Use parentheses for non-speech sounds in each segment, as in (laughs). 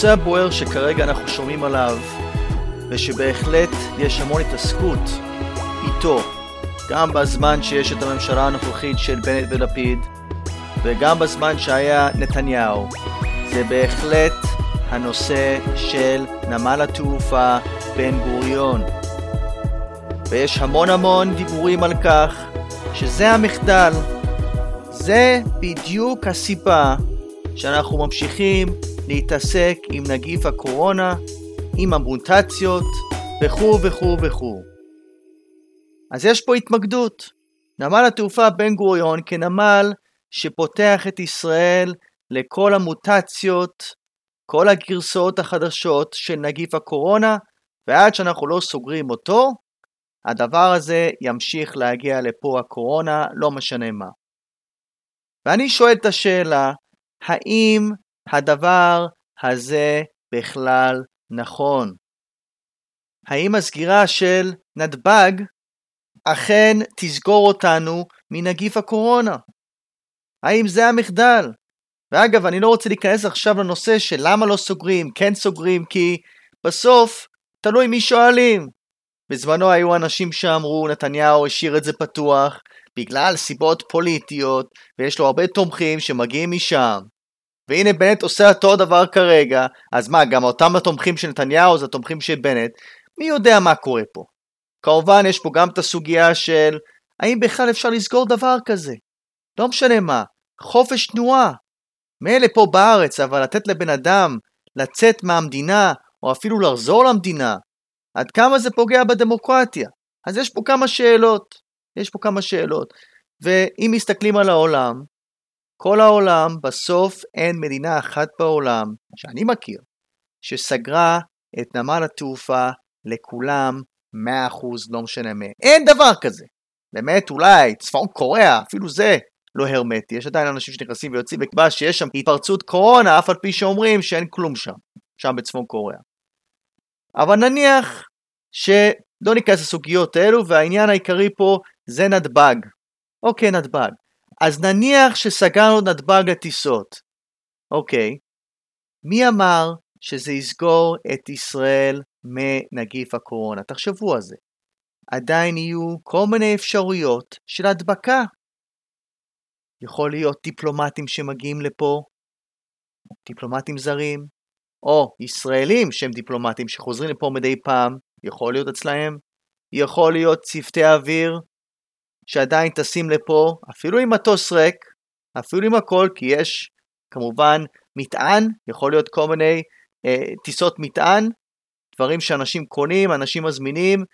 הנושא הבוער שכרגע אנחנו שומעים עליו, ושבהחלט יש המון התעסקות איתו, גם בזמן שיש את הממשלה הנוכחית של בנט ולפיד, וגם בזמן שהיה נתניהו, זה בהחלט הנושא של נמל התעופה בן גוריון. ויש המון המון דיבורים על כך שזה המחדל. זה בדיוק הסיבה שאנחנו ממשיכים להתעסק עם נגיף הקורונה, עם המוטציות וכו' וכו' וכו'. אז יש פה התמקדות. נמל התעופה בן גוריון כנמל שפותח את ישראל לכל המוטציות, כל הגרסאות החדשות של נגיף הקורונה, ועד שאנחנו לא סוגרים אותו, הדבר הזה ימשיך להגיע לפה הקורונה, לא משנה מה. ואני שואל את השאלה, האם הדבר הזה בכלל נכון? האם הסגירה של נתב"ג אכן תסגור אותנו מנגיף הקורונה? האם זה המחדל? ואגב, אני לא רוצה להיכנס עכשיו לנושא של למה לא סוגרים, כן סוגרים, כי בסוף תלוי מי שואלים. בזמנו היו אנשים שאמרו, נתניהו השאיר את זה פתוח בגלל סיבות פוליטיות, ויש לו הרבה תומכים שמגיעים משם. והנה בנט עושה אותו דבר כרגע, אז מה, גם אותם התומכים של נתניהו זה התומכים של בנט, מי יודע מה קורה פה. כמובן יש פה גם את הסוגיה של האם בכלל אפשר לסגור דבר כזה. לא משנה מה, חופש תנועה. מילא פה בארץ, אבל לתת לבן אדם לצאת מהמדינה, או אפילו לחזור למדינה, עד כמה זה פוגע בדמוקרטיה? אז יש פה כמה שאלות. יש פה כמה שאלות. ואם מסתכלים על העולם, כל העולם, בסוף אין מדינה אחת בעולם, שאני מכיר, שסגרה את נמל התעופה לכולם 100% לא משנה מה. אין דבר כזה. באמת, אולי צפון קוריאה, אפילו זה לא הרמטי. יש עדיין אנשים שנכנסים ויוצאים וקבע שיש שם התפרצות קורונה, אף על פי שאומרים שאין כלום שם, שם בצפון קוריאה. אבל נניח שלא ניכנס לסוגיות האלו, והעניין העיקרי פה זה נתב"ג. אוקיי, נתב"ג. אז נניח שסגרנו נתב"ג לטיסות. אוקיי. מי אמר שזה יסגור את ישראל מנגיף הקורונה? תחשבו על זה. עדיין יהיו כל מיני אפשרויות של הדבקה. יכול להיות דיפלומטים שמגיעים לפה, דיפלומטים זרים, או ישראלים שהם דיפלומטים שחוזרים לפה מדי פעם, יכול להיות אצלהם, יכול להיות צוותי אוויר שעדיין טסים לפה, אפילו עם מטוס ריק, אפילו עם הכל, כי יש כמובן מטען, יכול להיות כל מיני אה, טיסות מטען, דברים שאנשים קונים, אנשים מזמינים,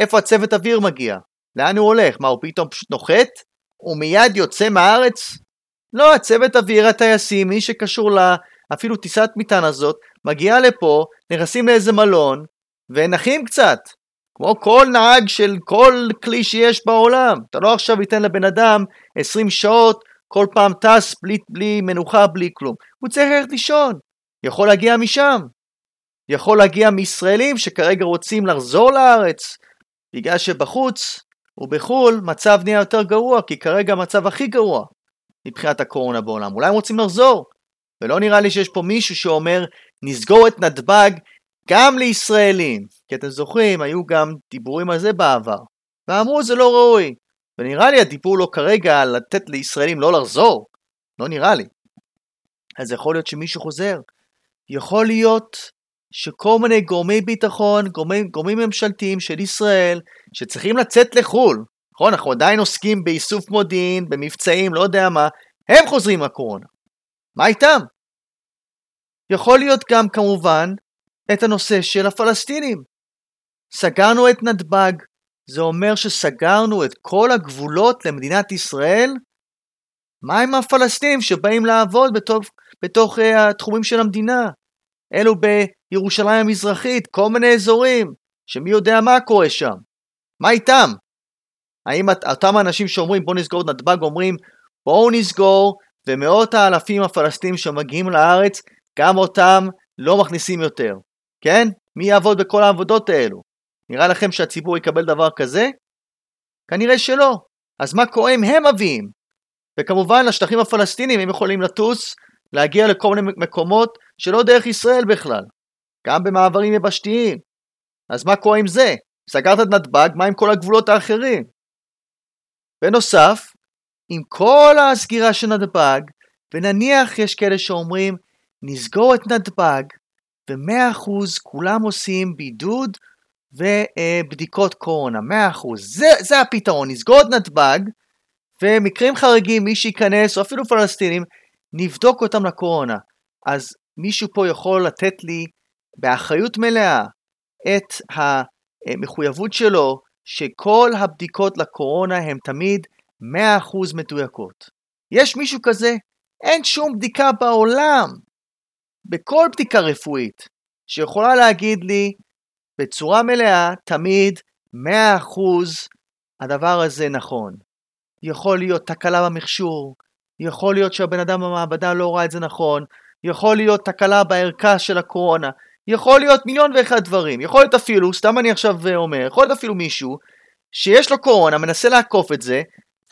איפה הצוות אוויר מגיע? לאן הוא הולך? מה, הוא פתאום פשוט נוחת? הוא מיד יוצא מהארץ? לא, הצוות אוויר, הטייסים, מי שקשור ל... אפילו טיסת מטען הזאת, מגיע לפה, נכנסים לאיזה מלון, ונחים קצת. כמו כל נהג של כל כלי שיש בעולם. אתה לא עכשיו ייתן לבן אדם 20 שעות, כל פעם טס בלי, בלי מנוחה, בלי כלום. הוא צריך ללכת לישון. יכול להגיע משם. יכול להגיע מישראלים שכרגע רוצים לחזור לארץ, בגלל שבחוץ ובחו"ל מצב נהיה יותר גרוע, כי כרגע המצב הכי גרוע מבחינת הקורונה בעולם. אולי הם רוצים לחזור, ולא נראה לי שיש פה מישהו שאומר נסגור את נתב"ג גם לישראלים. כי אתם זוכרים, היו גם דיבורים על זה בעבר. ואמרו זה לא ראוי. ונראה לי הדיבור לא כרגע לתת לישראלים לא לחזור. לא נראה לי. אז יכול להיות שמישהו חוזר. יכול להיות שכל מיני גורמי ביטחון, גורמי, גורמים ממשלתיים של ישראל, שצריכים לצאת לחו"ל, נכון? אנחנו עדיין עוסקים באיסוף מודיעין, במבצעים, לא יודע מה, הם חוזרים מהקורונה. מה איתם? יכול להיות גם כמובן את הנושא של הפלסטינים. סגרנו את נתב"ג, זה אומר שסגרנו את כל הגבולות למדינת ישראל? מה עם הפלסטינים שבאים לעבוד בתוך, בתוך uh, התחומים של המדינה? אלו בירושלים המזרחית, כל מיני אזורים, שמי יודע מה קורה שם. מה איתם? האם אותם האנשים שאומרים בואו נסגור את נתב"ג אומרים בואו נסגור ומאות האלפים הפלסטינים שמגיעים לארץ גם אותם לא מכניסים יותר, כן? מי יעבוד בכל העבודות האלו? נראה לכם שהציבור יקבל דבר כזה? כנראה שלא. אז מה קורה אם הם מביאים? וכמובן לשטחים הפלסטינים הם יכולים לטוס להגיע לכל מיני מקומות שלא דרך ישראל בכלל, גם במעברים יבשתיים. אז מה קורה עם זה? סגרת את נתב"ג, מה עם כל הגבולות האחרים? בנוסף, עם כל הסגירה של נתב"ג, ונניח יש כאלה שאומרים, נסגור את נתב"ג, ו-100% כולם עושים בידוד ובדיקות קורונה, 100%. זה, זה הפתרון, נסגור את נתב"ג, ומקרים חריגים, מי שייכנס, או אפילו פלסטינים, נבדוק אותם לקורונה. אז מישהו פה יכול לתת לי באחריות מלאה את המחויבות שלו שכל הבדיקות לקורונה הן תמיד 100% מדויקות. יש מישהו כזה? אין שום בדיקה בעולם, בכל בדיקה רפואית, שיכולה להגיד לי בצורה מלאה, תמיד 100% הדבר הזה נכון. יכול להיות תקלה במכשור, יכול להיות שהבן אדם במעבדה לא ראה את זה נכון, יכול להיות תקלה בערכה של הקורונה, יכול להיות מיליון ואחד דברים, יכול להיות אפילו, סתם אני עכשיו אומר, יכול להיות אפילו מישהו שיש לו קורונה, מנסה לעקוף את זה,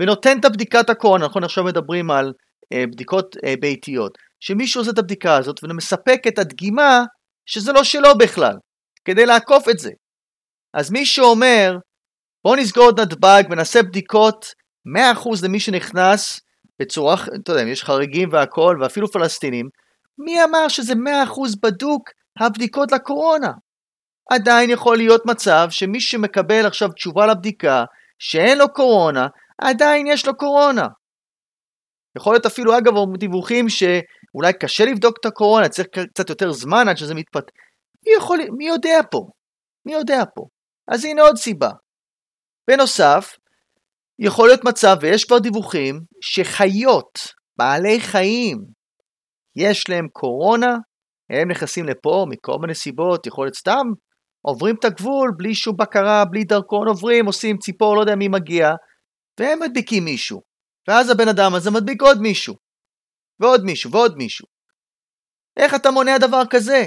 ונותן את הבדיקת הקורונה, נכון עכשיו מדברים על אה, בדיקות אה, ביתיות, שמישהו עושה את הבדיקה הזאת ומספק את הדגימה שזה לא שלו בכלל, כדי לעקוף את זה. אז מי שאומר, בוא נסגור את נתב"ג ונעשה בדיקות 100% למי שנכנס בצורה, אתה יודע, יש חריגים והכל, ואפילו פלסטינים, מי אמר שזה 100% בדוק הבדיקות לקורונה? עדיין יכול להיות מצב שמי שמקבל עכשיו תשובה לבדיקה, שאין לו קורונה, עדיין יש לו קורונה. יכול להיות אפילו, אגב, דיווחים שאולי קשה לבדוק את הקורונה, צריך קצת יותר זמן עד שזה מתפתח. מי יכול, מי יודע פה? מי יודע פה? אז הנה עוד סיבה. בנוסף, יכול להיות מצב, ויש כבר דיווחים, שחיות, בעלי חיים, יש להם קורונה, הם נכנסים לפה מכל מיני סיבות, יכול להיות סתם, עוברים את הגבול בלי שום בקרה, בלי דרכון, עוברים, עושים ציפור, לא יודע מי מגיע, והם מדביקים מישהו. ואז הבן אדם הזה מדביק עוד מישהו, ועוד מישהו, ועוד מישהו. איך אתה מונע דבר כזה?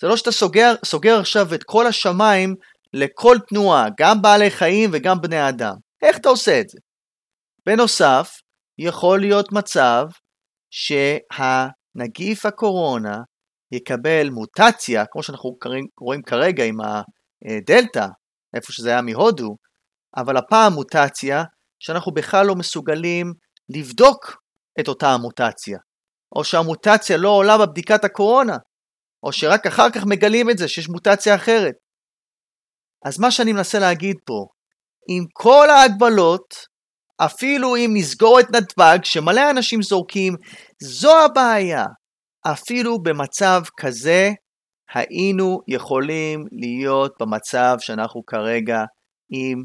זה לא שאתה סוגר, סוגר עכשיו את כל השמיים לכל תנועה, גם בעלי חיים וגם בני אדם. איך אתה עושה את זה? בנוסף, יכול להיות מצב שהנגיף הקורונה יקבל מוטציה, כמו שאנחנו רואים כרגע עם הדלתא, איפה שזה היה מהודו, אבל הפעם מוטציה שאנחנו בכלל לא מסוגלים לבדוק את אותה המוטציה, או שהמוטציה לא עולה בבדיקת הקורונה, או שרק אחר כך מגלים את זה שיש מוטציה אחרת. אז מה שאני מנסה להגיד פה, עם כל ההגבלות, אפילו אם נסגור את נתב"ג, שמלא אנשים זורקים, זו הבעיה. אפילו במצב כזה, היינו יכולים להיות במצב שאנחנו כרגע עם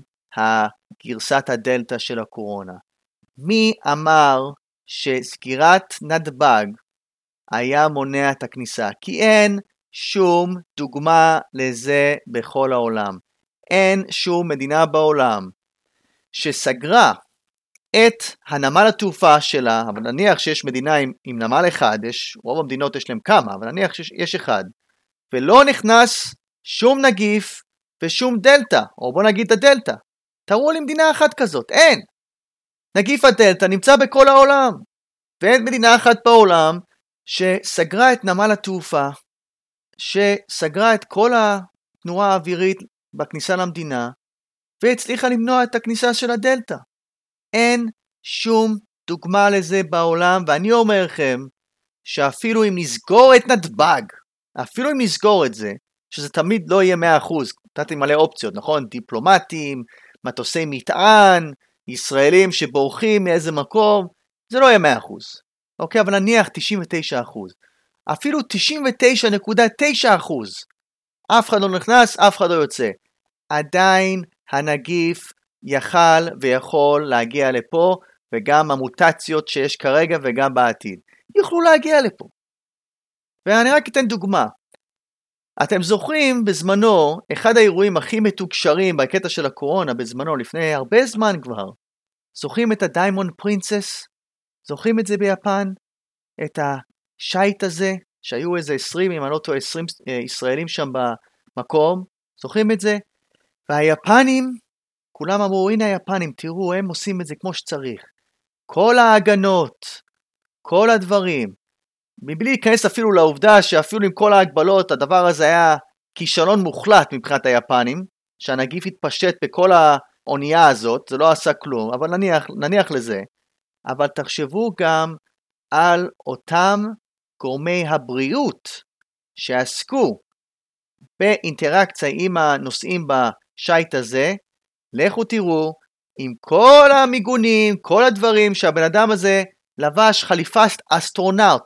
גרסת הדלתא של הקורונה. מי אמר שסגירת נתב"ג היה מונע את הכניסה? כי אין שום דוגמה לזה בכל העולם. אין שום מדינה בעולם שסגרה את הנמל התעופה שלה, אבל נניח שיש מדינה עם, עם נמל אחד, יש, רוב המדינות יש להם כמה, אבל נניח שיש אחד, ולא נכנס שום נגיף ושום דלתא, או בוא נגיד את הדלתא. תראו לי מדינה אחת כזאת, אין. נגיף הדלתא נמצא בכל העולם, ואין מדינה אחת בעולם שסגרה את נמל התעופה, שסגרה את כל התנועה האווירית בכניסה למדינה, והצליחה למנוע את הכניסה של הדלתא. אין שום דוגמה לזה בעולם, ואני אומר לכם, שאפילו אם נסגור את נתב"ג, אפילו אם נסגור את זה, שזה תמיד לא יהיה 100%, נתתי מלא אופציות, נכון? דיפלומטים, מטוסי מטען, ישראלים שבורחים מאיזה מקום, זה לא יהיה 100%. אוקיי, אבל נניח 99%. אפילו 99.9%. אף אחד לא נכנס, אף אחד לא יוצא. עדיין הנגיף יכל ויכול להגיע לפה, וגם המוטציות שיש כרגע וגם בעתיד. יוכלו להגיע לפה. ואני רק אתן דוגמה. אתם זוכרים בזמנו, אחד האירועים הכי מתוקשרים בקטע של הקורונה בזמנו, לפני הרבה זמן כבר, זוכרים את ה Diamond Princess? זוכרים את זה ביפן? את השייט הזה, שהיו איזה 20, אם אני לא טועה, 20 אה, ישראלים שם במקום, זוכרים את זה? והיפנים, כולם אמרו, הנה היפנים, תראו, הם עושים את זה כמו שצריך. כל ההגנות, כל הדברים, מבלי להיכנס אפילו לעובדה שאפילו עם כל ההגבלות, הדבר הזה היה כישלון מוחלט מבחינת היפנים, שהנגיף התפשט בכל האונייה הזאת, זה לא עשה כלום, אבל נניח, נניח לזה. אבל תחשבו גם על אותם גורמי הבריאות שעסקו באינטראקציה עם הנוסעים בשייט הזה, לכו תראו עם כל המיגונים, כל הדברים שהבן אדם הזה לבש חליפת אסטרונאוט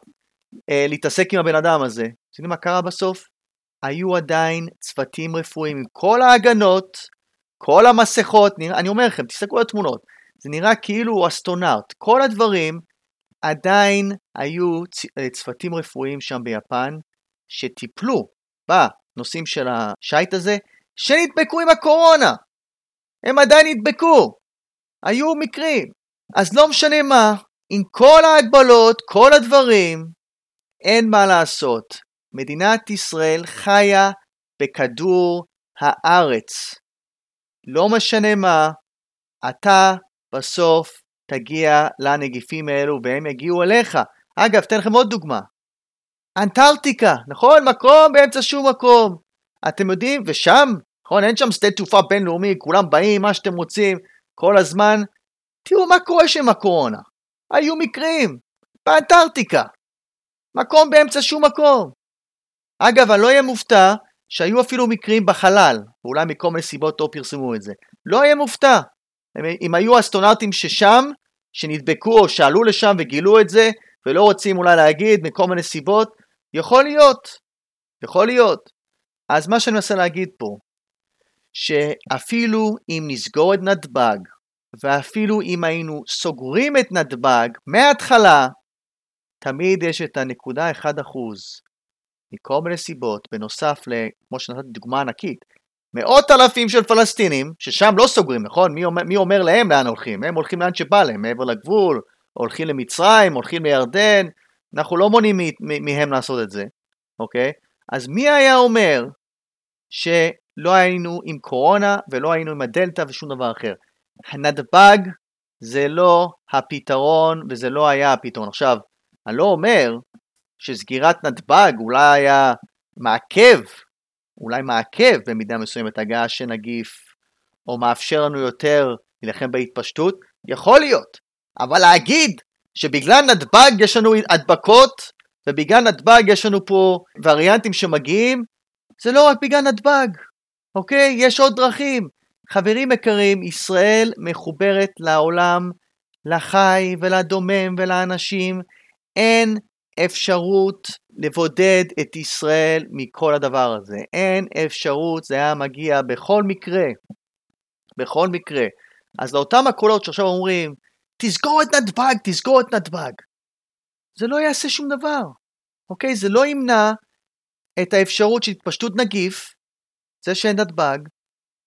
אה, להתעסק עם הבן אדם הזה. אתם יודעים מה קרה בסוף? היו עדיין צוותים רפואיים עם כל ההגנות, כל המסכות, נראה, אני אומר לכם, תסתכלו על התמונות, זה נראה כאילו הוא אסטרונאוט. כל הדברים, עדיין היו אה, צוותים רפואיים שם ביפן שטיפלו בנושאים של השייט הזה, שנדבקו עם הקורונה. הם עדיין נדבקו. היו מקרים. אז לא משנה מה, עם כל ההגבלות, כל הדברים, אין מה לעשות. מדינת ישראל חיה בכדור הארץ. לא משנה מה, אתה בסוף תגיע לנגיפים האלו והם יגיעו אליך. אגב, אתן לכם עוד דוגמה. אנטארקטיקה, נכון? מקום באמצע שום מקום. אתם יודעים, ושם, נכון? אין שם שדה תעופה בינלאומי, כולם באים, מה שאתם רוצים, כל הזמן. תראו מה קורה שם הקורונה. היו מקרים, באנטארקטיקה. מקום באמצע שום מקום. אגב, אני לא אהיה מופתע שהיו אפילו מקרים בחלל, ואולי מכל מיני סיבות לא פרסמו את זה. לא אהיה מופתע. אם היו אסטרונאוטים ששם, שנדבקו או שעלו לשם וגילו את זה, ולא רוצים אולי להגיד מכל מיני סיבות, יכול להיות. יכול להיות. אז מה שאני מנסה להגיד פה, שאפילו אם נסגור את נתב"ג, ואפילו אם היינו סוגרים את נתב"ג מההתחלה, תמיד יש את הנקודה 1% מכל מיני סיבות, בנוסף ל... כמו שנתתי דוגמה ענקית, מאות אלפים של פלסטינים, ששם לא סוגרים, נכון? מי אומר, מי אומר להם לאן הולכים? הם הולכים לאן שבא להם, מעבר לגבול, הולכים למצרים, הולכים לירדן, אנחנו לא מונעים מהם לעשות את זה, אוקיי? אז מי היה אומר שלא היינו עם קורונה ולא היינו עם הדלתא ושום דבר אחר? הנדב"ג זה לא הפתרון וזה לא היה הפתרון. עכשיו, אני לא אומר שסגירת נתב"ג אולי היה מעכב, אולי מעכב במידה מסוימת הגעה של נגיף, או מאפשר לנו יותר להילחם בהתפשטות, יכול להיות. אבל להגיד שבגלל נתב"ג יש לנו הדבקות, ובגלל נתב"ג יש לנו פה וריאנטים שמגיעים, זה לא רק בגלל נתב"ג, אוקיי? יש עוד דרכים. חברים יקרים, ישראל מחוברת לעולם, לחי ולדומם ולאנשים. אין אפשרות לבודד את ישראל מכל הדבר הזה. אין אפשרות, זה היה מגיע בכל מקרה. בכל מקרה. אז לאותם הקולות שעכשיו אומרים, תסגור את נתב"ג, תסגור את נתב"ג. זה לא יעשה שום דבר, אוקיי? זה לא ימנע את האפשרות של התפשטות נגיף, זה שאין נתב"ג,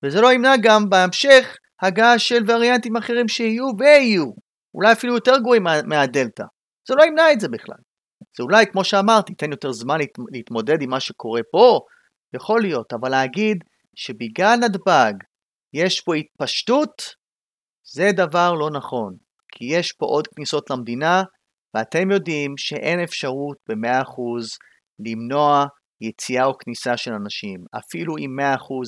וזה לא ימנע גם בהמשך הגעה של וריאנטים אחרים שיהיו ויהיו, אולי אפילו יותר גרועים מה, מהדלתא. זה לא ימנע את זה בכלל. זה אולי, כמו שאמרתי, ייתן יותר זמן להת, להתמודד עם מה שקורה פה, יכול להיות, אבל להגיד שבגלל נתב"ג יש פה התפשטות, זה דבר לא נכון. כי יש פה עוד כניסות למדינה, ואתם יודעים שאין אפשרות ב-100% למנוע יציאה או כניסה של אנשים. אפילו אם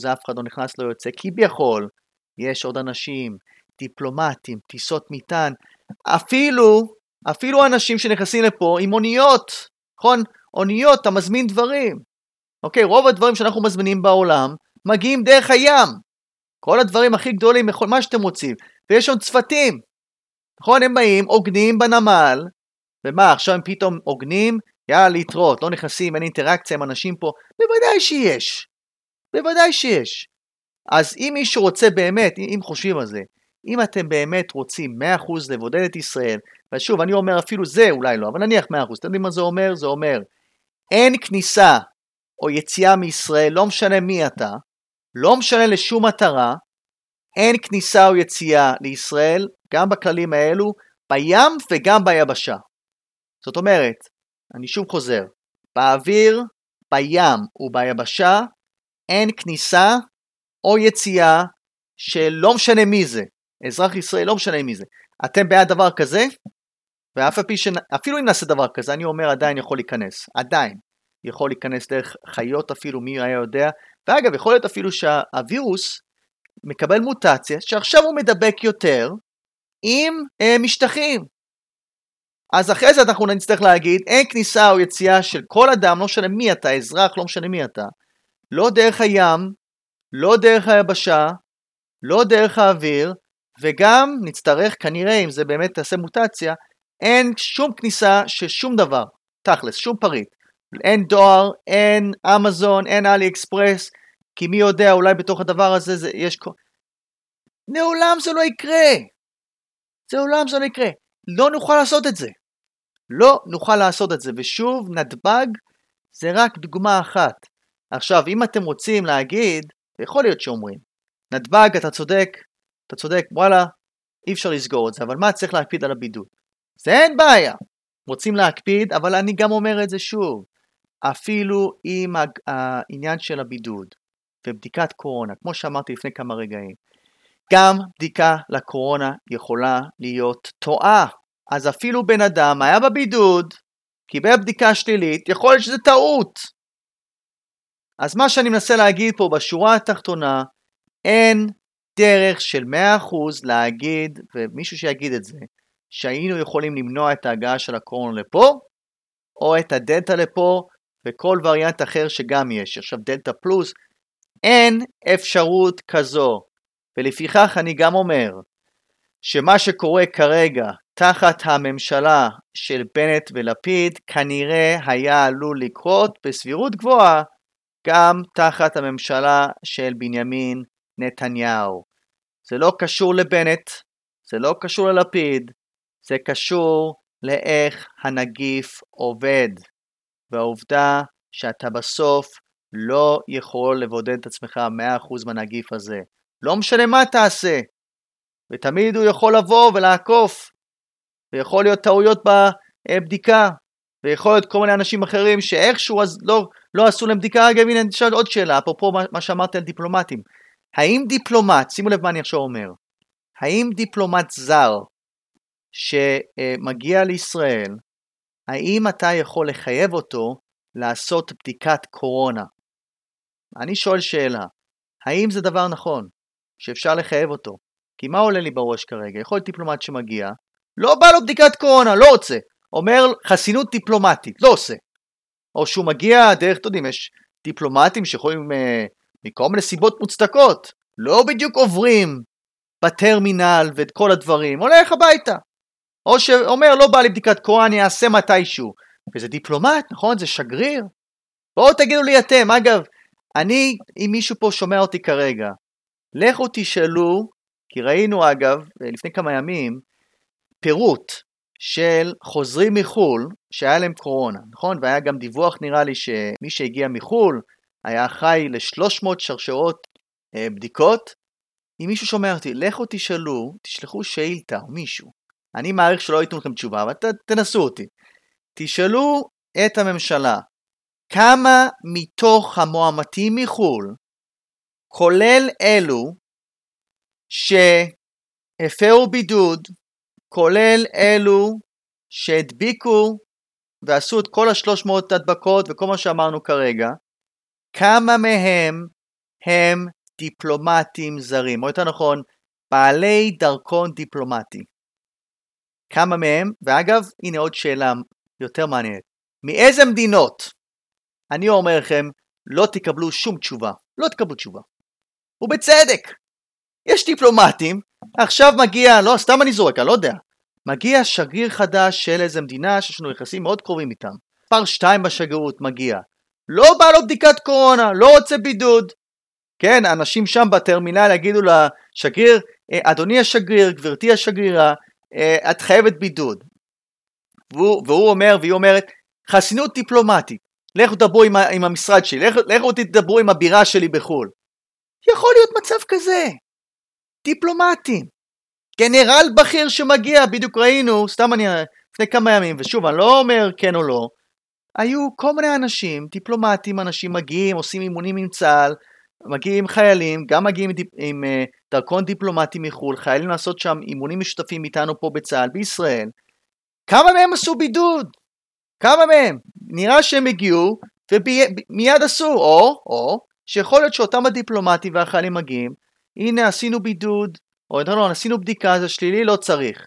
100% אף אחד לא נכנס לא יוצא, כביכול יש עוד אנשים, דיפלומטים, טיסות מטען, אפילו, אפילו אנשים שנכנסים לפה עם אוניות, נכון? אוניות, אתה מזמין דברים. אוקיי, רוב הדברים שאנחנו מזמינים בעולם מגיעים דרך הים. כל הדברים הכי גדולים, מה שאתם רוצים. ויש שם צוותים, נכון? הם באים, עוגנים בנמל, ומה, עכשיו הם פתאום עוגנים? יאללה, להתראות, לא נכנסים, אין אינטראקציה עם אנשים פה. בוודאי שיש. בוודאי שיש. אז אם מישהו רוצה באמת, אם חושבים על זה, אם אתם באמת רוצים 100% לבודד את ישראל, ושוב, אני אומר אפילו זה אולי לא, אבל נניח 100%, אתם יודעים מה זה אומר? זה אומר, אין כניסה או יציאה מישראל, לא משנה מי אתה, לא משנה לשום מטרה, אין כניסה או יציאה לישראל, גם בכללים האלו, בים וגם ביבשה. זאת אומרת, אני שוב חוזר, באוויר, בים וביבשה אין כניסה או יציאה שלא משנה מי זה, אזרח ישראל לא משנה מי זה. אתם בעד דבר כזה? ואף על פי שאפילו אם נעשה דבר כזה, אני אומר עדיין יכול להיכנס, עדיין יכול להיכנס דרך חיות אפילו, מי היה יודע, ואגב, יכול להיות אפילו שהווירוס מקבל מוטציה, שעכשיו הוא מדבק יותר עם אה, משטחים. אז אחרי זה אנחנו נצטרך להגיד, אין כניסה או יציאה של כל אדם, לא משנה מי אתה, אזרח, לא משנה מי אתה, לא דרך הים, לא דרך היבשה, לא דרך האוויר, וגם נצטרך כנראה, אם זה באמת תעשה מוטציה, אין שום כניסה של שום דבר, תכלס, שום פריט. אין דואר, אין אמזון, אין אלי אקספרס, כי מי יודע, אולי בתוך הדבר הזה זה, יש... לעולם זה לא יקרה. לעולם זה לא יקרה. לא נוכל לעשות את זה. לא נוכל לעשות את זה. ושוב, נתב"ג זה רק דוגמה אחת. עכשיו, אם אתם רוצים להגיד, יכול להיות שאומרים, נתב"ג, אתה צודק, אתה צודק, וואלה, אי אפשר לסגור את זה, אבל מה צריך להקפיד על הבידוד? זה אין בעיה. רוצים להקפיד, אבל אני גם אומר את זה שוב, אפילו עם העניין של הבידוד ובדיקת קורונה, כמו שאמרתי לפני כמה רגעים, גם בדיקה לקורונה יכולה להיות טועה. אז אפילו בן אדם היה בבידוד, קיבל בדיקה שלילית, יכול להיות שזה טעות. אז מה שאני מנסה להגיד פה בשורה התחתונה, אין דרך של 100% להגיד, ומישהו שיגיד את זה, שהיינו יכולים למנוע את ההגעה של הקורונה לפה, או את הדלתא לפה, וכל וריאנט אחר שגם יש. עכשיו דלתא פלוס, אין אפשרות כזו. ולפיכך אני גם אומר, שמה שקורה כרגע תחת הממשלה של בנט ולפיד, כנראה היה עלול לקרות בסבירות גבוהה גם תחת הממשלה של בנימין נתניהו. זה לא קשור לבנט, זה לא קשור ללפיד, זה קשור לאיך הנגיף עובד. והעובדה שאתה בסוף לא יכול לבודד את עצמך 100% מהנגיף הזה. לא משנה מה תעשה, ותמיד הוא יכול לבוא ולעקוף, ויכול להיות טעויות בבדיקה, ויכול להיות כל מיני אנשים אחרים שאיכשהו אז לא, לא עשו להם בדיקה. אגב, הנה נשאל עוד שאלה, אפרופו מה שאמרתי על דיפלומטים. האם דיפלומט, שימו לב מה אני עכשיו אומר, האם דיפלומט זר שמגיע לישראל, האם אתה יכול לחייב אותו לעשות בדיקת קורונה? אני שואל שאלה, האם זה דבר נכון שאפשר לחייב אותו? כי מה עולה לי בראש כרגע? יכול להיות דיפלומט שמגיע, לא בא לו בדיקת קורונה, לא רוצה. אומר חסינות דיפלומטית, לא עושה. או שהוא מגיע דרך, אתם יודעים, יש דיפלומטים שיכולים אה, מכל מיני סיבות מוצדקות, לא בדיוק עוברים בטרמינל ואת כל הדברים, הולך הביתה. או שאומר, לא בא לי בדיקת קורונה, אני אעשה מתישהו. וזה דיפלומט, נכון? זה שגריר. בואו תגידו לי אתם, אגב, אני, אם מישהו פה שומע אותי כרגע, לכו תשאלו, כי ראינו אגב, לפני כמה ימים, פירוט של חוזרים מחו"ל שהיה להם קורונה, נכון? והיה גם דיווח נראה לי שמי שהגיע מחו"ל היה חי ל-300 שרשרות אה, בדיקות. אם מישהו שומע אותי, לכו תשאלו, תשלחו שאילתה או מישהו. אני מעריך שלא ייתנו לכם תשובה, אבל ת, תנסו אותי. תשאלו את הממשלה, כמה מתוך המועמתים מחו"ל, כולל אלו שהפרו בידוד, כולל אלו שהדביקו ועשו את כל השלוש מאות הדבקות וכל מה שאמרנו כרגע, כמה מהם הם דיפלומטים זרים, או יותר נכון, בעלי דרכון דיפלומטי. כמה מהם, ואגב, הנה עוד שאלה יותר מעניינת, מאיזה מדינות? אני אומר לכם, לא תקבלו שום תשובה, לא תקבלו תשובה. ובצדק. יש דיפלומטים, עכשיו מגיע, לא, סתם אני זורק, אני לא יודע, מגיע שגריר חדש של איזה מדינה שיש לנו יחסים מאוד קרובים איתם. פר שתיים בשגרירות מגיע. לא בא לו בדיקת קורונה, לא רוצה בידוד. כן, אנשים שם בטרמינל יגידו לשגריר, אה, אדוני השגריר, גברתי השגרירה, אה, את חייבת בידוד. והוא, והוא אומר, והיא אומרת, חסינות דיפלומטית. לכו תדברו עם, עם המשרד שלי, לכו, תדברו עם הבירה שלי בחו"ל. יכול להיות מצב כזה. דיפלומטים. גנרל בכיר שמגיע, בדיוק ראינו, סתם אני, לפני כמה ימים, ושוב, אני לא אומר כן או לא, היו כל מיני אנשים, דיפלומטים, אנשים מגיעים, עושים אימונים עם צה"ל, מגיעים חיילים, גם מגיעים עם, עם uh, דרכון דיפלומטי מחו"ל, חיילים לעשות שם אימונים משותפים איתנו פה בצה"ל, בישראל. כמה מהם עשו בידוד? כמה מהם? נראה שהם הגיעו ומיד עשו, או, או, שיכול להיות שאותם הדיפלומטים והחיילים מגיעים, הנה עשינו בידוד, או יותר נכון עשינו בדיקה, זה שלילי, לא צריך.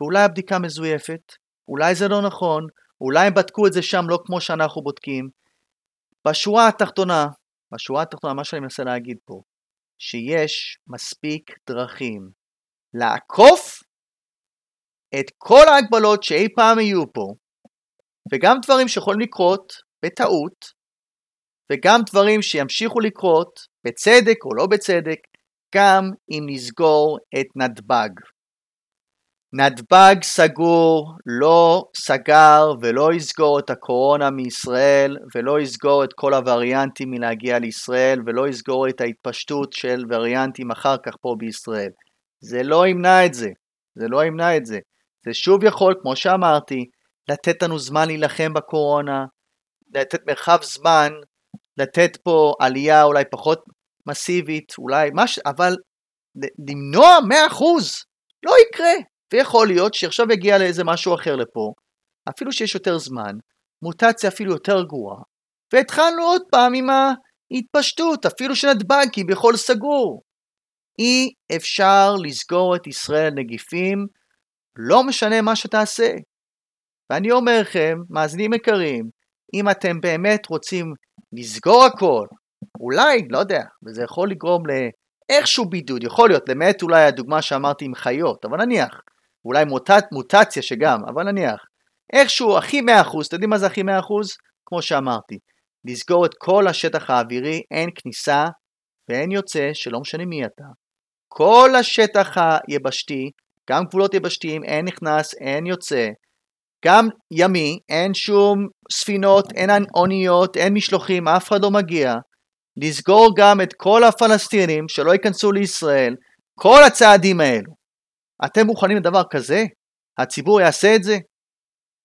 ואולי הבדיקה מזויפת, אולי זה לא נכון, אולי הם בדקו את זה שם לא כמו שאנחנו בודקים. בשורה התחתונה, בשורה התחתונה, מה שאני מנסה להגיד פה, שיש מספיק דרכים לעקוף את כל ההגבלות שאי פעם יהיו פה, וגם דברים שיכולים לקרות בטעות, וגם דברים שימשיכו לקרות בצדק או לא בצדק, גם אם נסגור את נתב"ג. נתב"ג סגור, לא סגר ולא יסגור את הקורונה מישראל ולא יסגור את כל הווריאנטים מלהגיע לישראל ולא יסגור את ההתפשטות של וריאנטים אחר כך פה בישראל. זה לא ימנע את זה, זה לא ימנע את זה. זה שוב יכול, כמו שאמרתי, לתת לנו זמן להילחם בקורונה, לתת מרחב זמן, לתת פה עלייה אולי פחות מסיבית, אולי משהו, אבל למנוע 100% לא יקרה. ויכול להיות שעכשיו יגיע לאיזה משהו אחר לפה, אפילו שיש יותר זמן, מוטציה אפילו יותר גרועה, והתחלנו עוד פעם עם ההתפשטות, אפילו שנתב"ג כביכול סגור. אי אפשר לסגור את ישראל נגיפים, לא משנה מה שתעשה. ואני אומר לכם, מאזינים יקרים, אם אתם באמת רוצים לסגור הכל, אולי, לא יודע, וזה יכול לגרום לאיכשהו בידוד, יכול להיות, למעט אולי הדוגמה שאמרתי עם חיות, אבל נניח, אולי מוטט, מוטציה שגם, אבל נניח, איכשהו הכי 100%, אתם יודעים מה זה הכי 100%? כמו שאמרתי, לסגור את כל השטח האווירי, אין כניסה ואין יוצא, שלא משנה מי אתה. כל השטח היבשתי, גם גבולות יבשתיים, אין נכנס, אין יוצא. גם ימי, אין שום ספינות, אין אוניות, אין משלוחים, אף אחד לא מגיע. לסגור גם את כל הפלסטינים שלא ייכנסו לישראל, כל הצעדים האלו. אתם מוכנים לדבר כזה? הציבור יעשה את זה?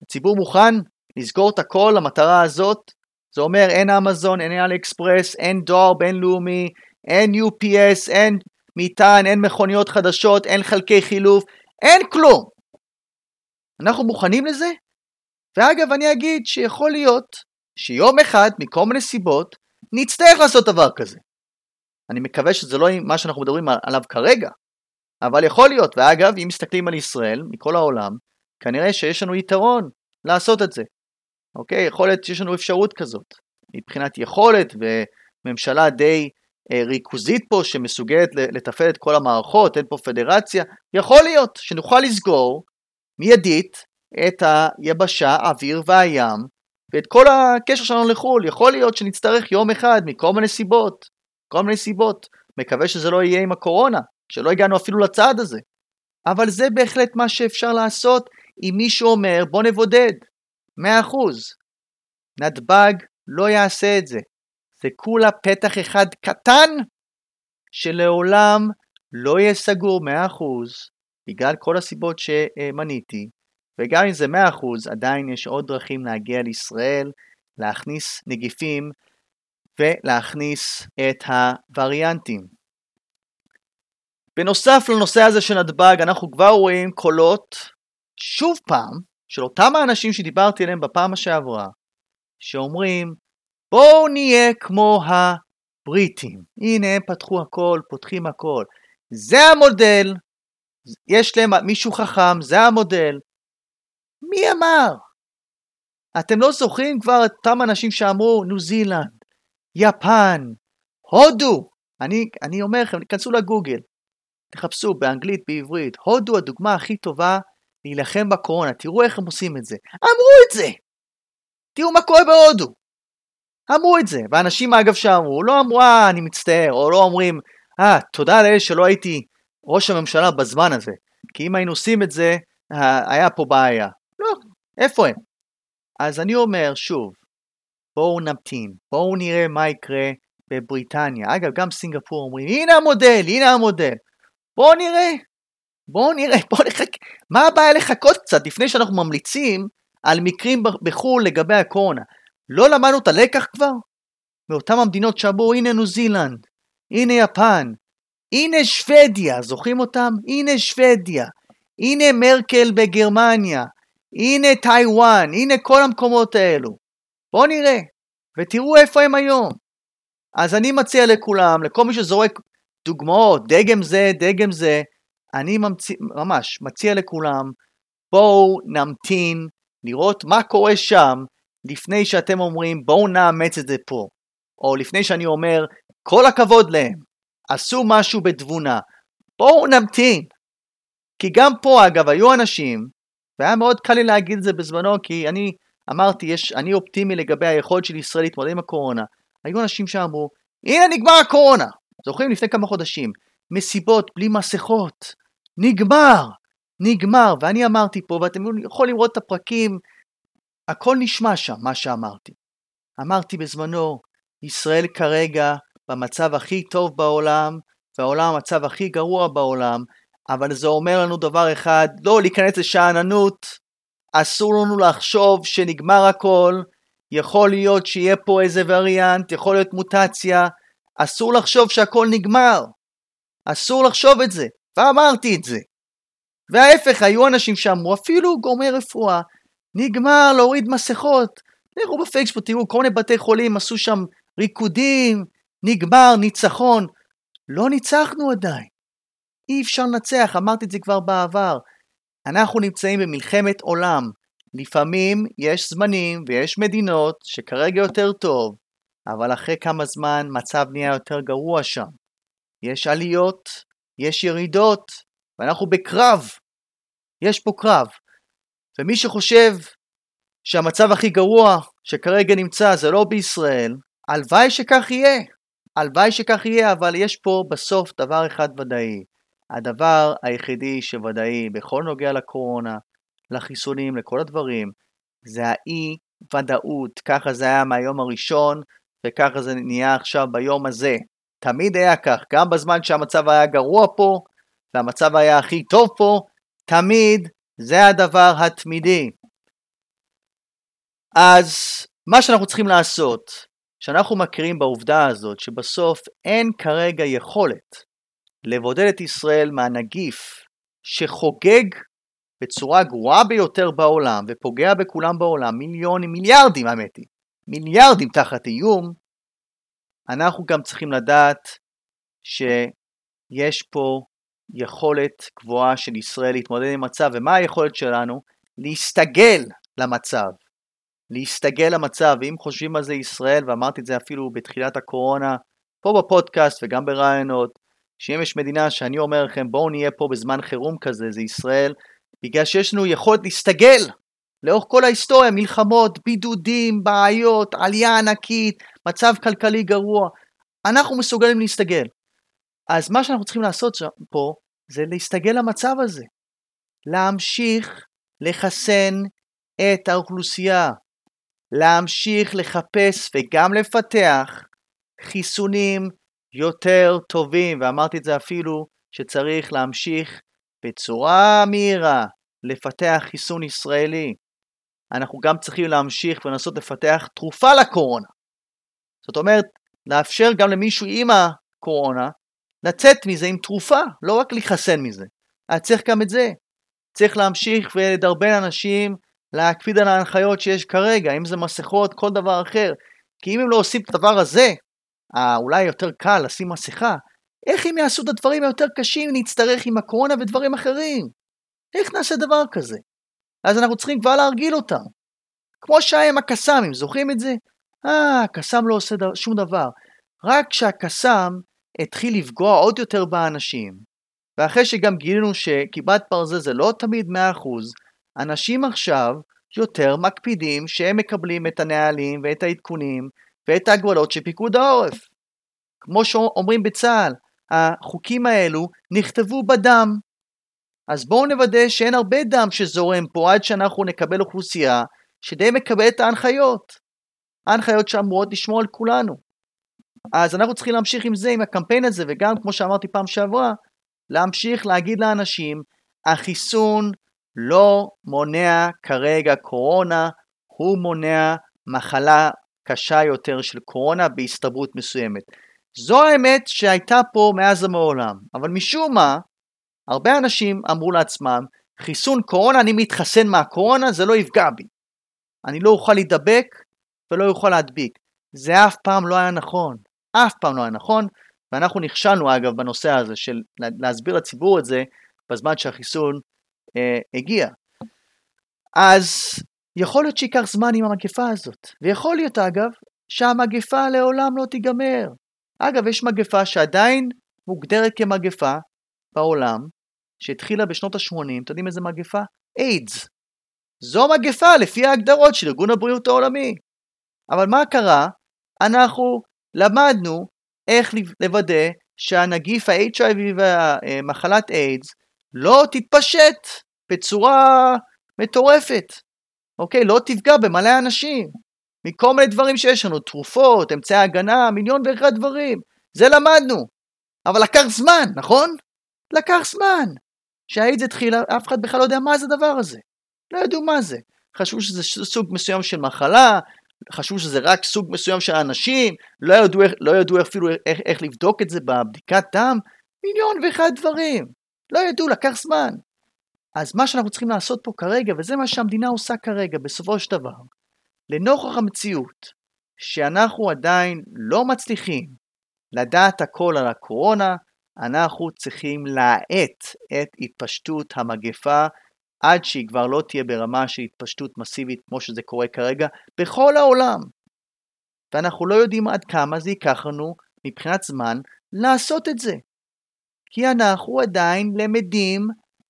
הציבור מוכן לסגור את הכל למטרה הזאת? זה אומר אין אמזון, אין אלי אקספרס, אין דואר בינלאומי, אין UPS, אין מטען, אין מכוניות חדשות, אין חלקי חילוף, אין כלום. אנחנו מוכנים לזה? ואגב, אני אגיד שיכול להיות שיום אחד, מכל מיני סיבות, נצטרך לעשות דבר כזה. אני מקווה שזה לא מה שאנחנו מדברים עליו כרגע, אבל יכול להיות, ואגב, אם מסתכלים על ישראל, מכל העולם, כנראה שיש לנו יתרון לעשות את זה. אוקיי? יכול להיות שיש לנו אפשרות כזאת. מבחינת יכולת וממשלה די אה, ריכוזית פה, שמסוגלת לתפעל את כל המערכות, אין פה פדרציה, יכול להיות שנוכל לסגור מיידית את היבשה, האוויר והים, ואת כל הקשר שלנו לחו"ל. יכול להיות שנצטרך יום אחד מכל מיני סיבות, כל מיני סיבות. מקווה שזה לא יהיה עם הקורונה, שלא הגענו אפילו לצעד הזה. אבל זה בהחלט מה שאפשר לעשות אם מישהו אומר בוא נבודד, 100%. נתב"ג לא יעשה את זה. זה כולה פתח אחד קטן שלעולם לא יהיה סגור 100% בגלל כל הסיבות שמניתי, וגם אם זה 100% עדיין יש עוד דרכים להגיע לישראל, להכניס נגיפים ולהכניס את הווריאנטים. בנוסף לנושא הזה של נתב"ג, אנחנו כבר רואים קולות, שוב פעם, של אותם האנשים שדיברתי עליהם בפעם שעברה, שאומרים, בואו נהיה כמו הבריטים. הנה הם פתחו הכל, פותחים הכל. זה המודל, יש להם מישהו חכם, זה המודל. מי אמר? אתם לא זוכרים כבר את אותם אנשים שאמרו ניו זילנד, יפן, הודו. אני, אני אומר לכם, כנסו לגוגל. תחפשו באנגלית, בעברית, הודו הדוגמה הכי טובה להילחם בקורונה, תראו איך הם עושים את זה. אמרו את זה! תראו מה קורה בהודו. אמרו את זה, ואנשים אגב שאמרו, לא אמרו, אה, אני מצטער, או לא אומרים, אה, תודה לאל שלא הייתי ראש הממשלה בזמן הזה, כי אם היינו עושים את זה, אה, היה פה בעיה. לא, איפה הם? אז אני אומר, שוב, בואו נמתין, בואו נראה מה יקרה בבריטניה. אגב, גם סינגפור אומרים, הנה המודל, הנה המודל. בואו נראה, בואו נראה, (laughs) בואו נחכה. מה הבעיה לחכות קצת לפני שאנחנו ממליצים על מקרים בחו"ל לגבי הקורונה? לא למדנו את הלקח כבר? מאותם המדינות שאמרו, הנה ניו זילנד, הנה יפן, הנה שוודיה, זוכרים אותם? הנה שוודיה, הנה מרקל בגרמניה, הנה טיוואן, הנה כל המקומות האלו. בואו נראה, ותראו איפה הם היום. אז אני מציע לכולם, לכל מי שזורק דוגמאות, דגם זה, דגם זה, אני ממציא, ממש מציע לכולם, בואו נמתין, לראות מה קורה שם, לפני שאתם אומרים בואו נאמץ את זה פה. או לפני שאני אומר, כל הכבוד להם, עשו משהו בתבונה. בואו נמתין. כי גם פה, אגב, היו אנשים, והיה מאוד קל לי להגיד את זה בזמנו, כי אני אמרתי, יש, אני אופטימי לגבי היכולת של ישראל להתמודד עם הקורונה. היו אנשים שאמרו, הנה נגמר הקורונה. זוכרים? לפני כמה חודשים. מסיבות בלי מסכות. נגמר. נגמר. ואני אמרתי פה, ואתם יכולים לראות את הפרקים, הכל נשמע שם, מה שאמרתי. אמרתי בזמנו, ישראל כרגע במצב הכי טוב בעולם, והעולם המצב הכי גרוע בעולם, אבל זה אומר לנו דבר אחד, לא להיכנס לשאננות, אסור לנו לחשוב שנגמר הכל, יכול להיות שיהיה פה איזה וריאנט, יכול להיות מוטציה, אסור לחשוב שהכל נגמר. אסור לחשוב את זה, ואמרתי את זה. וההפך, היו אנשים שאמרו, אפילו גורמי רפואה, נגמר להוריד מסכות. לכו בפייסבוק, תראו, כל מיני בתי חולים עשו שם ריקודים, נגמר, ניצחון. לא ניצחנו עדיין. אי אפשר לנצח, אמרתי את זה כבר בעבר. אנחנו נמצאים במלחמת עולם. לפעמים יש זמנים ויש מדינות שכרגע יותר טוב, אבל אחרי כמה זמן מצב נהיה יותר גרוע שם. יש עליות, יש ירידות, ואנחנו בקרב. יש פה קרב. ומי שחושב שהמצב הכי גרוע שכרגע נמצא זה לא בישראל, הלוואי שכך יהיה. הלוואי שכך יהיה, אבל יש פה בסוף דבר אחד ודאי. הדבר היחידי שוודאי בכל נוגע לקורונה, לחיסונים, לכל הדברים, זה האי ודאות. ככה זה היה מהיום הראשון, וככה זה נהיה עכשיו ביום הזה. תמיד היה כך, גם בזמן שהמצב היה גרוע פה, והמצב היה הכי טוב פה, תמיד זה הדבר התמידי. אז מה שאנחנו צריכים לעשות, שאנחנו מכירים בעובדה הזאת שבסוף אין כרגע יכולת לבודד את ישראל מהנגיף שחוגג בצורה גרועה ביותר בעולם ופוגע בכולם בעולם, מיליונים, מיליארדים האמת היא, מיליארדים תחת איום, אנחנו גם צריכים לדעת שיש פה יכולת גבוהה של ישראל להתמודד עם מצב, ומה היכולת שלנו? להסתגל למצב. להסתגל למצב, ואם חושבים על זה ישראל, ואמרתי את זה אפילו בתחילת הקורונה, פה בפודקאסט וגם ברעיונות, שאם יש מדינה שאני אומר לכם בואו נהיה פה בזמן חירום כזה, זה ישראל, בגלל שיש לנו יכולת להסתגל לאורך כל ההיסטוריה, מלחמות, בידודים, בעיות, עלייה ענקית, מצב כלכלי גרוע, אנחנו מסוגלים להסתגל. אז מה שאנחנו צריכים לעשות פה זה להסתגל למצב הזה, להמשיך לחסן את האוכלוסייה, להמשיך לחפש וגם לפתח חיסונים יותר טובים, ואמרתי את זה אפילו שצריך להמשיך בצורה מהירה לפתח חיסון ישראלי. אנחנו גם צריכים להמשיך ולנסות לפתח תרופה לקורונה. זאת אומרת, לאפשר גם למישהו עם הקורונה לצאת מזה עם תרופה, לא רק להיחסן מזה. אז צריך גם את זה. צריך להמשיך ולדרבן אנשים להקפיד על ההנחיות שיש כרגע, אם זה מסכות, כל דבר אחר. כי אם הם לא עושים את הדבר הזה, אולי יותר קל לשים מסכה, איך הם יעשו את הדברים היותר קשים אם נצטרך עם הקורונה ודברים אחרים? איך נעשה דבר כזה? אז אנחנו צריכים כבר להרגיל אותם. כמו שהיה עם הקסאמים, זוכרים את זה? אה, הקסאם לא עושה שום דבר. רק כשהקסאם התחיל לפגוע עוד יותר באנשים, ואחרי שגם גילינו שכיבת ברזל זה לא תמיד 100%, אנשים עכשיו יותר מקפידים שהם מקבלים את הנהלים ואת העדכונים ואת ההגבלות של פיקוד העורף. כמו שאומרים בצה"ל, החוקים האלו נכתבו בדם. אז בואו נוודא שאין הרבה דם שזורם פה עד שאנחנו נקבל אוכלוסייה שדי מקבלת את ההנחיות. ההנחיות שאמורות לשמור על כולנו. אז אנחנו צריכים להמשיך עם זה, עם הקמפיין הזה, וגם כמו שאמרתי פעם שעברה, להמשיך להגיד לאנשים, החיסון לא מונע כרגע קורונה, הוא מונע מחלה קשה יותר של קורונה בהסתברות מסוימת. זו האמת שהייתה פה מאז ומעולם, אבל משום מה, הרבה אנשים אמרו לעצמם, חיסון קורונה, אני מתחסן מהקורונה, זה לא יפגע בי. אני לא אוכל להידבק ולא אוכל להדביק. זה אף פעם לא היה נכון. אף פעם לא היה נכון, ואנחנו נכשלנו אגב בנושא הזה של להסביר לציבור את זה בזמן שהחיסון אה, הגיע. אז יכול להיות שייקח זמן עם המגפה הזאת, ויכול להיות אגב שהמגפה לעולם לא תיגמר. אגב, יש מגפה שעדיין מוגדרת כמגפה בעולם, שהתחילה בשנות ה-80, אתם יודעים איזה מגפה? איידס. זו מגפה לפי ההגדרות של ארגון הבריאות העולמי. אבל מה קרה? אנחנו למדנו איך לוודא שהנגיף ה-HIV ומחלת איידס לא תתפשט בצורה מטורפת, אוקיי? לא תפגע במלא אנשים. מכל מיני דברים שיש לנו, תרופות, אמצעי הגנה, מיליון ואחד דברים. זה למדנו. אבל לקח זמן, נכון? לקח זמן. כשהאיידס התחילה, אף אחד בכלל לא יודע מה זה הדבר הזה. לא ידעו מה זה. חשבו שזה סוג מסוים של מחלה, חשבו שזה רק סוג מסוים של אנשים, לא ידעו, לא ידעו אפילו איך, איך לבדוק את זה בבדיקת דם, מיליון ואחד דברים. לא ידעו, לקח זמן. אז מה שאנחנו צריכים לעשות פה כרגע, וזה מה שהמדינה עושה כרגע, בסופו של דבר, לנוכח המציאות שאנחנו עדיין לא מצליחים לדעת הכל על הקורונה, אנחנו צריכים להאט את התפשטות המגפה עד שהיא כבר לא תהיה ברמה של התפשטות מסיבית כמו שזה קורה כרגע בכל העולם. ואנחנו לא יודעים עד כמה זה ייקח לנו מבחינת זמן לעשות את זה. כי אנחנו עדיין למדים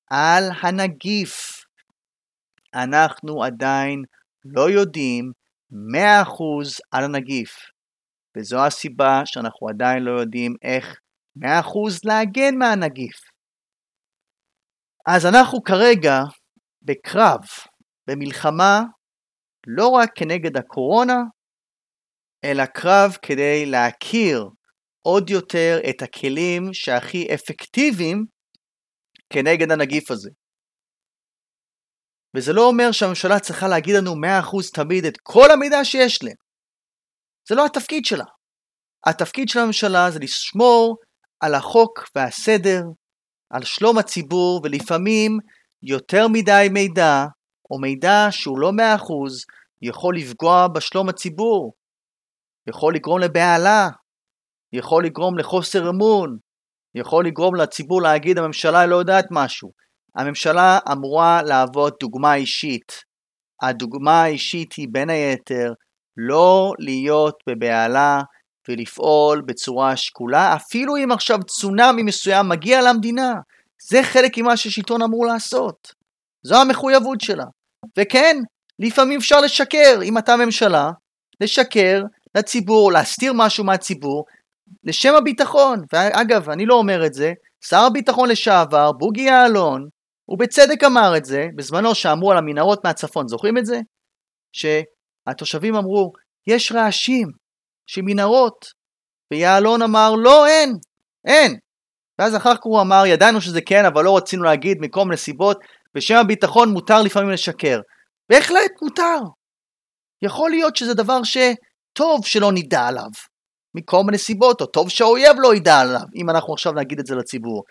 על הנגיף. אנחנו עדיין לא יודעים 100% על הנגיף. וזו הסיבה שאנחנו עדיין לא יודעים איך 100% להגן מהנגיף. אז אנחנו כרגע בקרב, במלחמה, לא רק כנגד הקורונה, אלא קרב כדי להכיר עוד יותר את הכלים שהכי אפקטיביים כנגד הנגיף הזה. וזה לא אומר שהממשלה צריכה להגיד לנו 100% תמיד את כל המידע שיש להם. זה לא התפקיד שלה. התפקיד של הממשלה זה לשמור על החוק והסדר, על שלום הציבור, ולפעמים יותר מדי מידע, או מידע שהוא לא 100%, יכול לפגוע בשלום הציבור, יכול לגרום לבהלה, יכול לגרום לחוסר אמון, יכול לגרום לציבור להגיד הממשלה לא יודעת משהו. הממשלה אמורה להוות דוגמה אישית. הדוגמה האישית היא בין היתר לא להיות בבהלה ולפעול בצורה שקולה, אפילו אם עכשיו צונאמי מסוים מגיע למדינה. זה חלק ממה ששלטון אמור לעשות. זו המחויבות שלה. וכן, לפעמים אפשר לשקר, אם אתה ממשלה, לשקר לציבור, להסתיר משהו מהציבור, לשם הביטחון. ואגב, אני לא אומר את זה, שר הביטחון לשעבר, בוגי יעלון, הוא בצדק אמר את זה, בזמנו שאמרו על המנהרות מהצפון, זוכרים את זה? שהתושבים אמרו, יש רעשים של מנהרות, ויעלון אמר, לא, אין, אין. ואז אחר כך הוא אמר, ידענו שזה כן, אבל לא רצינו להגיד מכל מיני סיבות, בשם הביטחון מותר לפעמים לשקר. בהחלט מותר. יכול להיות שזה דבר שטוב שלא נדע עליו, מכל מיני סיבות, או טוב שהאויב לא ידע עליו, אם אנחנו עכשיו נגיד את זה לציבור.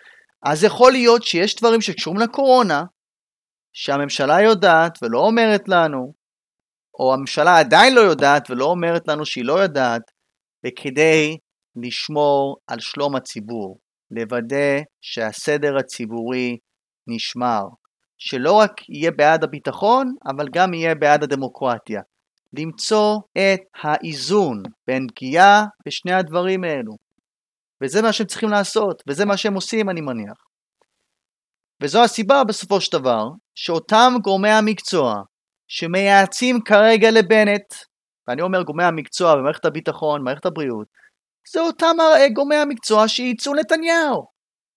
אז יכול להיות שיש דברים שקשורים לקורונה, שהממשלה יודעת ולא אומרת לנו, או הממשלה עדיין לא יודעת ולא אומרת לנו שהיא לא יודעת, וכדי לשמור על שלום הציבור, לוודא שהסדר הציבורי נשמר, שלא רק יהיה בעד הביטחון, אבל גם יהיה בעד הדמוקרטיה. למצוא את האיזון בין פגיעה בשני הדברים האלו. וזה מה שהם צריכים לעשות, וזה מה שהם עושים אני מניח. וזו הסיבה בסופו של דבר, שאותם גורמי המקצוע שמייעצים כרגע לבנט, ואני אומר גורמי המקצוע במערכת הביטחון, מערכת הבריאות, זה אותם גורמי המקצוע שייצאו נתניהו.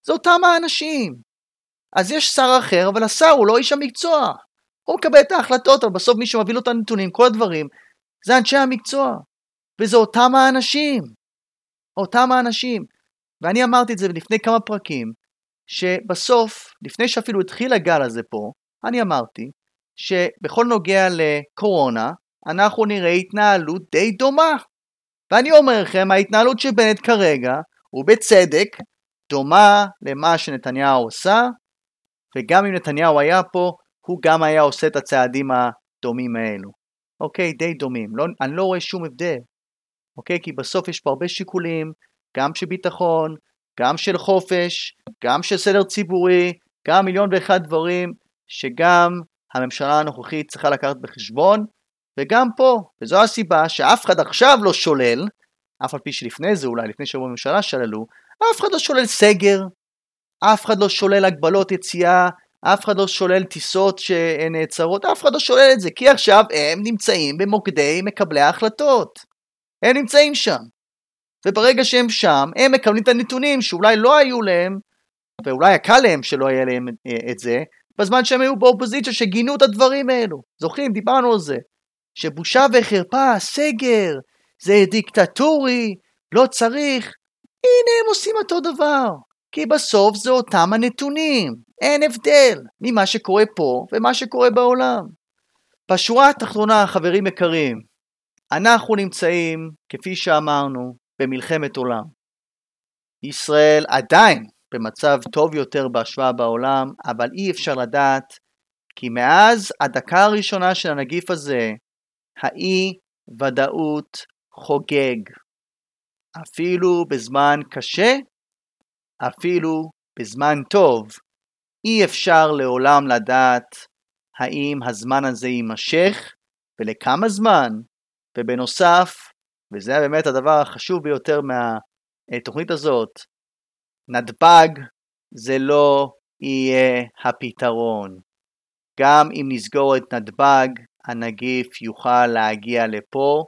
זה אותם האנשים. אז יש שר אחר, אבל השר הוא לא איש המקצוע. הוא מקבל את ההחלטות, אבל בסוף מי שמביא לו את הנתונים, כל הדברים, זה אנשי המקצוע. וזה אותם האנשים. אותם האנשים. ואני אמרתי את זה לפני כמה פרקים, שבסוף, לפני שאפילו התחיל הגל הזה פה, אני אמרתי שבכל נוגע לקורונה, אנחנו נראה התנהלות די דומה. ואני אומר לכם, ההתנהלות של בנט כרגע, ובצדק, דומה למה שנתניהו עושה, וגם אם נתניהו היה פה, הוא גם היה עושה את הצעדים הדומים האלו. אוקיי, די דומים, לא, אני לא רואה שום הבדל. אוקיי, כי בסוף יש פה הרבה שיקולים, גם של ביטחון, גם של חופש, גם של סדר ציבורי, גם מיליון ואחד דברים שגם הממשלה הנוכחית צריכה לקחת בחשבון, וגם פה, וזו הסיבה שאף אחד עכשיו לא שולל, אף על פי שלפני זה אולי, לפני שבוע הממשלה שללו, אף אחד לא שולל סגר, אף אחד לא שולל הגבלות יציאה, אף אחד לא שולל טיסות שנעצרות, אף אחד לא שולל את זה, כי עכשיו הם נמצאים במוקדי מקבלי ההחלטות. הם נמצאים שם. וברגע שהם שם, הם מקבלים את הנתונים שאולי לא היו להם, ואולי היה קל להם שלא היה להם אה, את זה, בזמן שהם היו באופוזיציה שגינו את הדברים האלו. זוכרים? דיברנו על זה. שבושה וחרפה, סגר, זה דיקטטורי, לא צריך. הנה הם עושים אותו דבר. כי בסוף זה אותם הנתונים. אין הבדל ממה שקורה פה ומה שקורה בעולם. בשורה התחתונה, חברים יקרים, אנחנו נמצאים, כפי שאמרנו, במלחמת עולם. ישראל עדיין במצב טוב יותר בהשוואה בעולם, אבל אי אפשר לדעת כי מאז הדקה הראשונה של הנגיף הזה, האי ודאות חוגג. אפילו בזמן קשה, אפילו בזמן טוב, אי אפשר לעולם לדעת האם הזמן הזה יימשך ולכמה זמן, ובנוסף, וזה באמת הדבר החשוב ביותר מהתוכנית הזאת, נתב"ג זה לא יהיה הפתרון. גם אם נסגור את נתב"ג, הנגיף יוכל להגיע לפה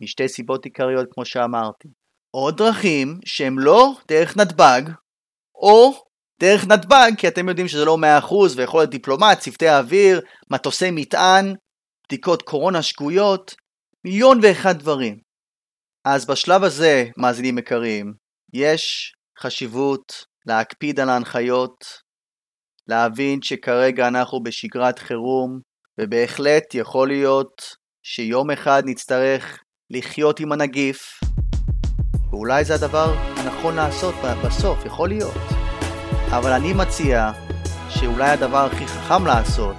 משתי סיבות עיקריות כמו שאמרתי. או דרכים שהם לא דרך נתב"ג, או דרך נתב"ג, כי אתם יודעים שזה לא 100% ויכול להיות דיפלומט, צוותי האוויר, מטוסי מטען, בדיקות קורונה שגויות, מיליון ואחד דברים. אז בשלב הזה, מאזינים יקרים, יש חשיבות להקפיד על ההנחיות, להבין שכרגע אנחנו בשגרת חירום, ובהחלט יכול להיות שיום אחד נצטרך לחיות עם הנגיף, ואולי זה הדבר הנכון לעשות בסוף, יכול להיות. אבל אני מציע שאולי הדבר הכי חכם לעשות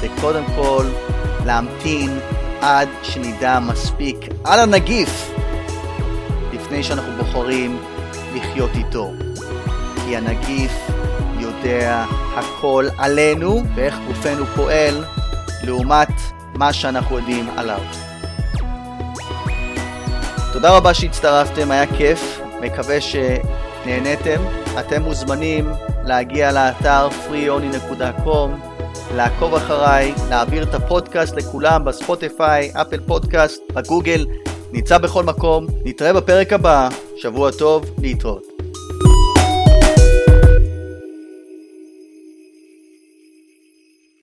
זה קודם כל להמתין עד שנדע מספיק על הנגיף לפני שאנחנו בוחרים לחיות איתו. כי הנגיף יודע הכל עלינו ואיך גופנו פועל לעומת מה שאנחנו יודעים עליו. תודה רבה שהצטרפתם, היה כיף, מקווה שנהניתם. אתם מוזמנים להגיע לאתר freeony.com, לעקוב אחריי, להעביר את הפודקאסט לכולם בספוטיפיי, אפל פודקאסט, בגוגל, נמצא בכל מקום. נתראה בפרק הבא, שבוע טוב, להתראות.